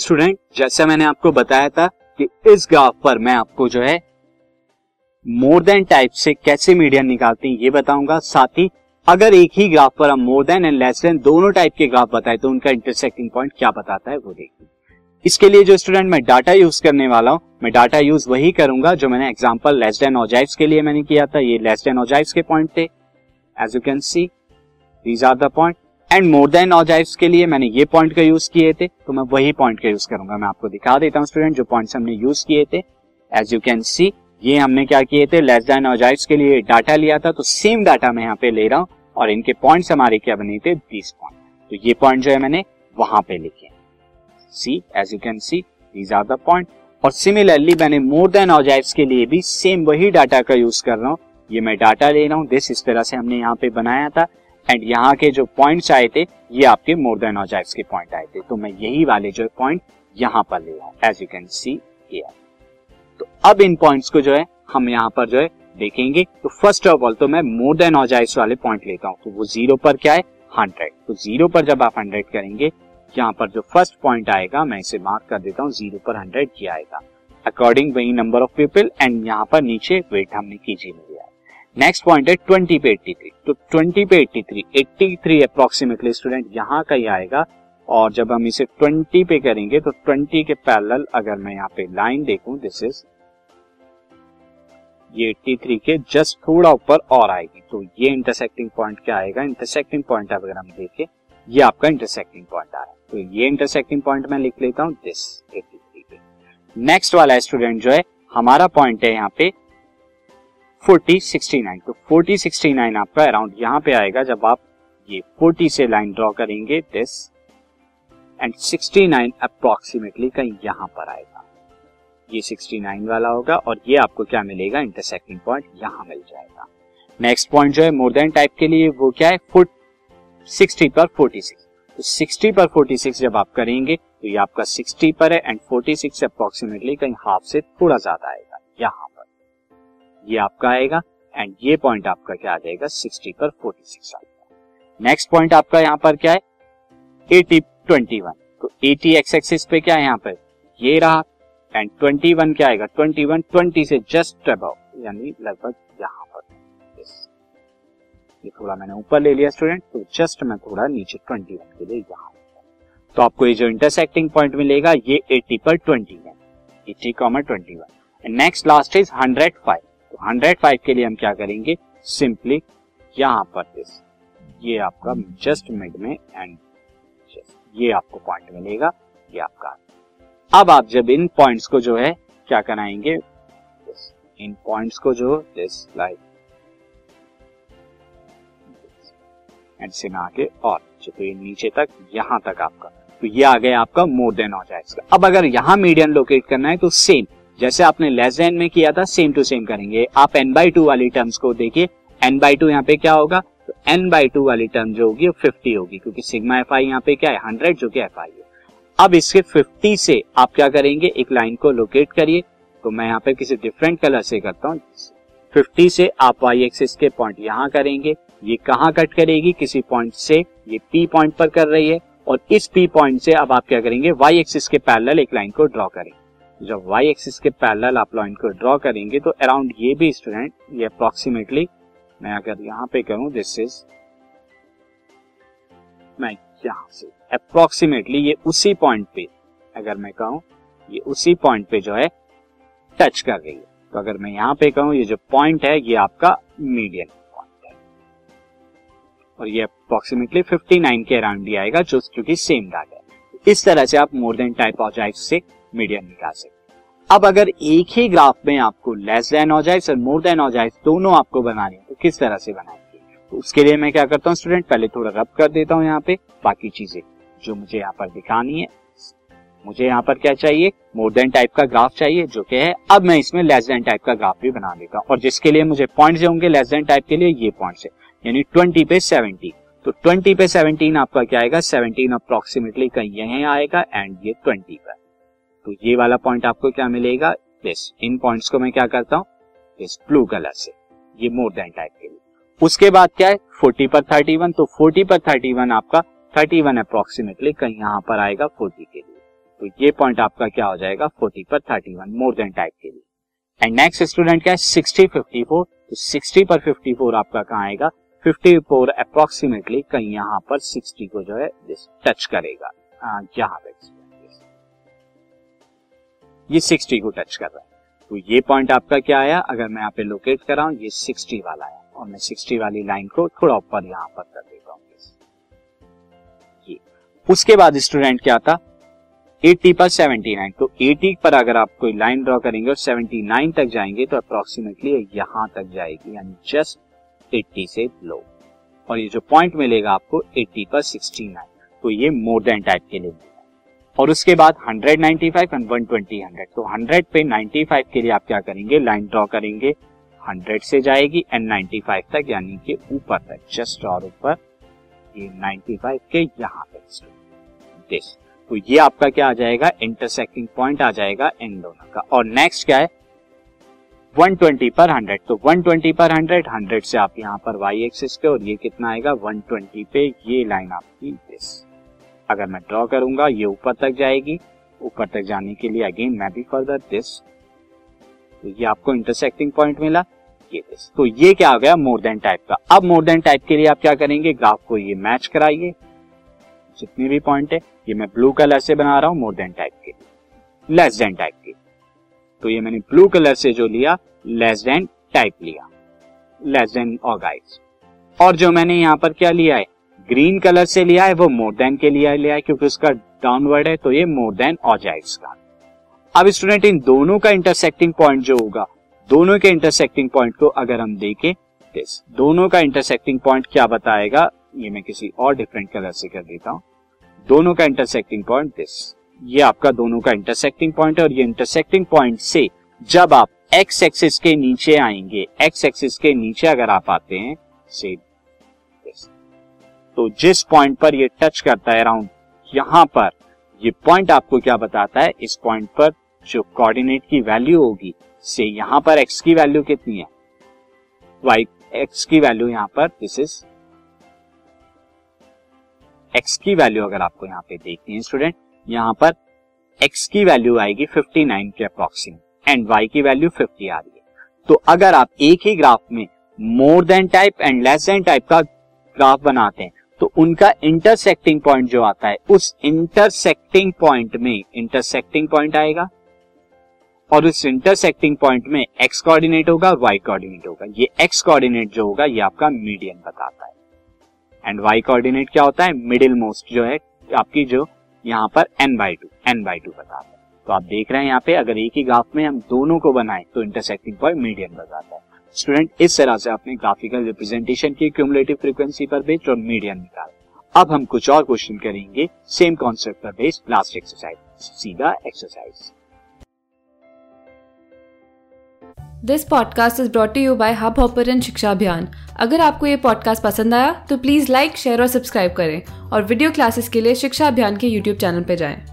Student, जैसा मैंने आपको बताया था कि इस ग्राफ पर मैं आपको जो है मोर देन टाइप से कैसे मीडियन निकालते हैं, ये बताऊँगा। साथ ही, अगर एक ही ग्राफ पर हम more than and less than दोनों टाइप के ग्राफ बताए तो उनका इंटरसेक्टिंग पॉइंट क्या बताता है, वो देखिए। इसके लिए जो स्टूडेंट, मैं डाटा यूज़ करने वाला हूँ, मैं डाटा यूज़ वही करूँगा जो मैंने एग्ज़ाम्पल लेस देन ऑजाइव्स के लिए मैंने किया था। ये लेस देन ऑजाइव्स के पॉइंट थे। As you can see these are the point and more than ogives के लिए मैंने ये पॉइंट का यूज़ किए थे तो मैं वही पॉइंट का यूज़ करूँगा। मैं आपको दिखा देता हूँ स्टूडेंट जो पॉइंट्स हमने यूज़ किए थे। एज यू कैन सी ये हमने क्या किए थे? लेस देन ऑजाइव्स के लिए डाटा लिया था तो सेम डाटा मैं यहाँ पे ले रहा हूँ, और इनके पॉइंट्स हमारे क्या बने थे? बीस पॉइंट तो ये पॉइंट जो है मैंने वहाँ पे लिखे see as you can see these are the point और सिमिलरली मैंने मोर देन ऑजाइव्स के लिए भी सेम वही डाटा का यूज़ कर रहा हूँ। ये मैं डाटा ले रहा हूँ। दिस इस तरह से हमने यहाँ पे बनाया था। एंड यहाँ के जो पॉइंट्स आए थे, ये आपके मोर देन ऑजाइव्स के पॉइंट आए थे। तो मैं यही वाले जो पॉइंट यहाँ पर ले रहा हूँ। As you can see here तो अब इन पॉइंट्स को जो है, हम यहाँ पर जो है देखेंगे। तो फ़र्स्ट ऑफ़ ऑल तो मैं मोर देन ऑजाइव्स वाले पॉइंट लेता हूँ। तो वो ज़ीरो पर क्या है? हंड्रेड तो ज़ीरो पर जब आप हंड्रेड करेंगे, यहाँ पर जो फ़र्स्ट पॉइंट आएगा, मैं इसे मार्क कर देता हूँ ज़ीरो पर हंड्रेड ये आएगा। अकॉर्डिंग वही नंबर ऑफ़ पीपल एंड यहाँ पर नीचे वेट हमने कीजिए नेक्स्ट पॉइंट है ट्वेंटी पे एट्टी थ्री तो ट्वेंटी पे eighty three eighty three approximately student यहाँ का ही आएगा और जब हम इसे ट्वेंटी पे करेंगे तो ट्वेंटी के पैरेलल अगर मैं यहाँ पे लाइन देखूँ दिस इज़ ये 83 के जस्ट थोड़ा ऊपर और आएगी। तो ये इंटरसेक्टिंग पॉइंट क्या आएगा? इंटरसेक्टिंग पॉइंट अगर हम देखें, ये आपका इंटरसेक्टिंग पॉइंट आ रहा है। तो ये इंटरसेक्टिंग पॉइंट मैं लिख लेता हूँ दिस 83 पे नेक्स्ट वाला स्टूडेंट जो है, हमारा पॉइंट है यहाँ पे 40 69 तो 40 69 आपका अराउंड यहाँ पे आएगा जब आप ये 40 से लाइन ड्रॉ करेंगे दिस एंड 69 अप्रोक्सीमेटली कहीं यहाँ पर आएगा। ये 69 वाला होगा और ये आपको क्या मिलेगा? इंटरसेक्टिंग पॉइंट यहाँ मिल जाएगा। नेक्स्ट पॉइंट जो है मोर देन टाइप के लिए वो क्या है? फुट 60 पर 46 तो 60 पर 46 जब आप करेंगे तो ये आपका 60 पर है एंड फोर्टी सिक्स अप्रोक्सीमेटली कहीं हाफ़ से थोड़ा ज़्यादा आएगा। यहाँ ये आपका आएगा एंड ये पॉइंट आपका क्या आ जाएगा 60 पर 46 आएगा नेक्स्ट पॉइंट आपका यहाँ पर क्या है? 80 21 तो 80 एक्स एक्सिस पे क्या है यहाँ पर? ये रहा एंड 21 क्या आएगा? 21 20 से जस्ट अबव यानी लगभग यहाँ पर। ये थोड़ा मैंने ऊपर ले लिया स्टूडेंट तो जस्ट मैं थोड़ा नीचे 21 के लिए यहाँ तो आपको ये जो इंटरसेक्टिंग पॉइंट मिलेगा, ये 80 पर 20 है। 80 कॉमा 21 नेक्स्ट लास्ट इज़ 105 तो 105 के लिए हम क्या करेंगे? सिंपली यहाँ पर दिस ये आपका जस्ट मिड में एंड ये आपको पॉइंट मिलेगा, ये आपका. अब आप जब इन पॉइंट्स को जो है, क्या कराएँगे? इन पॉइंट्स को जो दिस लाइक एंड से आगे और तो ये नीचे तक, यहाँ तक आपका. तो ये आ गया आपका मोर देन हो जाएगा. अब अगर यहाँ मीडियन लोकेट करना है तो सेम जैसे आपने लेस देन में किया था सेम टू सेम करेंगे। आप एन बाई टू वाली टर्म्स को देखिए। एन बाई टू यहाँ पे क्या होगा? तो एन बाई टू वाली टर्म जो होगी, वो फिफ्टी होगी, क्योंकि सिग्मा एफ़ आई यहाँ पे क्या है? हंड्रेड जो कि एफ़ आई है। अब इसके फिफ्टी से आप क्या करेंगे? एक लाइन को लोकेट करिए। तो मैं यहाँ पे किसी डिफरेंट कलर से करता हूँ। फिफ्टी से आप वाई एक्सिस के पॉइंट यहाँ करेंगे। ये कहाँ कट करेगी? किसी पॉइंट से। ये पी पॉइंट पर कर रही है। और इस पी पॉइंट से अब आप क्या करेंगे? वाई एक्सिस के पैरेलल एक लाइन को ड्रॉ करेंगे। जब वाई एक्सिस के पैरेलल आप लाइन को ड्रॉ करेंगे तो अराउंड ये भी स्टूडेंट ये अप्रोक्सीमेटली मैं अगर यहाँ पे करूँ दिस इज़ मैं यहाँ से अप्रोक्सीमेटली ये उसी पॉइंट पे, अगर मैं कहूँ, ये उसी पॉइंट पे जो है टच कर रही है। तो अगर मैं यहाँ पे कहूँ, ये जो पॉइंट है, ये आपका मीडियन और ये अप्रोक्सीमेटली 59 के अराउंड ही आएगा, जो क्योंकि सेम डाटा है। इस तरह से आप मोर देन टाइप ऑफ़ से मीडियम निकाल सकते। अब अगर एक ही ग्राफ में आपको लेस देन ऑजाइव और मोर देन ऑजाइव दोनों आपको बनाने तो किस तरह से बनाएँगे? तो उसके लिए मैं क्या करता हूँ स्टूडेंट पहले थोड़ा रब कर देता हूँ यहाँ पे, बाकी चीज़ें जो मुझे यहाँ पर दिखानी है। मुझे यहाँ पर क्या चाहिए? मोर देन टाइप का ग्राफ चाहिए, जो कि है, अब मैं इसमें लेस देन टाइप का ग्राफ भी बना देता हूँ। और जिसके लिए मुझे पॉइंट्स होंगे लेस देन टाइप के लिए ये पॉइंट्स है, यानी ट्वेंटी पे सेवनटीन तो ट्वेंटी पे सेवनटीन आपका क्या आएगा? सेवनटीन अप्रोक्सीमेटली कहीं यहीं आएगा एंड ये ट्वेंटी पर। तो ये वाला पॉइंट आपको क्या मिलेगा? दिस इन पॉइंट्स को मैं क्या करता हूँ? इस ब्लू कलर से। ये मोर देन टाइप के लिए। उसके बाद क्या है? फोर्टी पर थर्टी वन तो फोर्टी पर थर्टी वन आपका थर्टी वन अप्रोक्सीमेटली कहीं यहाँ पर आएगा फोर्टी के लिए। तो ये पॉइंट आपका क्या हो जाएगा? फोर्टी पर thirty one more than type के लिए। एंड नेक्स्ट स्टूडेंट क्या है? सिक्सटी फिफ्टी फोर तो सिक्सटी पर फिफ्टी फोर आपका कहाँ आएगा? फिफ्टी फोर अप्रोक्सीमेटली कहीं यहाँ पर सिक्सटी को जो है टच करेगा। यहाँ पे। ये सिक्सटी को टच कर रहा है। तो ये पॉइंट आपका क्या आया? अगर मैं यहाँ पे लोकेट कर रहा हूँ, ये सिक्सटी वाला आया। और मैं सिक्सटी वाली लाइन को थोड़ा ऊपर यहाँ पर कर देता हूँ। ये। उसके बाद स्टूडेंट क्या था? 80 पर 79 तो 80 पर अगर आप कोई लाइन ड्रॉ करेंगे और 79 तक जाएँगे तो अप्रोक्सीमेटली यहाँ तक जाएगी, यानी जस्ट 80 से लो और ये जो पॉइंट मिलेगा आपको 80 पर 69 तो ये मोर देन टाइप के लिए और उसके बाद 195 एंड 120 100 तो 100 पे 95 के लिए आप क्या करेंगे? लाइन ड्रॉ करेंगे। 100 से जाएगी एंड 95 तक, यानी कि ऊपर तक जस्ट और ऊपर। ये 95 के यहाँ तक दिस तो ये आपका क्या आ जाएगा? इंटरसेक्टिंग पॉइंट आ जाएगा इन दोनों का। और नेक्स्ट क्या है? 120 पर 100 तो 120 पर 100 100 से आप यहाँ पर y एक्सिस पे और ये कितना आएगा? 120 पे। ये लाइन आपकी दिस अगर मैं ड्रॉ करूँगा, ये ऊपर तक जाएगी। ऊपर तक जाने के लिए अगेन मैं भी फर्दर दिस तो ये आपको इंटरसेक्टिंग पॉइंट मिला। ये दिस तो ये क्या आ गया? मोर देन टाइप का। अब मोर देन टाइप के लिए आप क्या करेंगे? ग्राफ को ये मैच कराइए। जितने भी पॉइंट है, ये मैं ब्लू कलर से बना रहा हूँ मोर देन टाइप के लेस देन टाइप के तो ये मैंने ब्लू कलर से जो लिया लेस देन टाइप लिया। लेस देन और गाइस और जो मैंने यहाँ पर क्या लिया है? ग्रीन कलर से लिया है, वो मोर देन के लिए लिया है, क्योंकि उसका डाउनवर्ड है तो ये मोर देन और जाएगा अब स्टूडेंट इन दोनों का इंटरसेक्टिंग पॉइंट जो होगा, दोनों के इंटरसेक्टिंग पॉइंट को अगर हम देखें दिस दोनों का इंटरसेक्टिंग पॉइंट क्या बताएगा, ये मैं किसी और डिफरेंट कलर से कर देता हूँ। दोनों का इंटरसेक्टिंग पॉइंट दिस ये आपका दोनों का इंटरसेक्टिंग पॉइंट है, और ये इंटरसेक्टिंग पॉइंट से जब आप एक्स एक्सिस के नीचे आएँगे एक्स एक्सिस के नीचे अगर आप आते हैं से तो जिस पॉइंट पर ये टच करता है अराउंड यहाँ पर, ये पॉइंट आपको क्या बताता है? इस पॉइंट पर जो कोऑर्डिनेट की वैल्यू होगी, से यहाँ पर एक्स की वैल्यू कितनी है? वाई एक्स की वैल्यू यहाँ पर दिस इज़ एक्स की वैल्यू अगर आपको यहाँ पे देखनी है स्टूडेंट यहाँ पर एक्स की वैल्यू आएगी 59 के अप्रोक्सीमेट एंड वाई की वैल्यू 50 आ रही है। तो अगर आप एक ही ग्राफ में more than type and less than type का ग्राफ बनाते हैं तो उनका इंटरसेक्टिंग पॉइंट जो आता है, उस इंटरसेक्टिंग पॉइंट में इंटरसेक्टिंग पॉइंट आएगा और उस इंटरसेक्टिंग पॉइंट में एक्स कोऑर्डिनेट होगा वाई कोऑर्डिनेट होगा। ये एक्स कोऑर्डिनेट जो होगा, ये आपका मीडियन बताता है। एंड वाई कोऑर्डिनेट क्या होता है? मिडिल मोस्ट जो है, आपकी जो यहाँ पर N by two N by two बताता है। तो आप देख रहे हैं यहाँ पे, अगर एक ही ग्राफ में हम दोनों को बनाए तो इंटरसेक्टिंग पॉइंट मीडियन बताता है। स्टूडेंट इस तरह से आपने ग्राफिकल रिप्रेजेंटेशन की क्यूमुलेटिव फ्रीक्वेंसी पर बेस्ड और मीडियन निकाला। अब हम कुछ और क्वेश्चन करेंगे सेम कॉन्सेप्ट पर बेस्ड लास्ट एक्सरसाइज सीधा exercise this podcast is brought you by Hubhopper शिक्षा अभियान अगर आपको ये पॉडकास्ट पसंद आया तो प्लीज़ लाइक शेयर और सब्सक्राइब करें। और वीडियो क्लासेस के लिए शिक्षा अभियान के यूट्यूब चैनल पर जाएँ।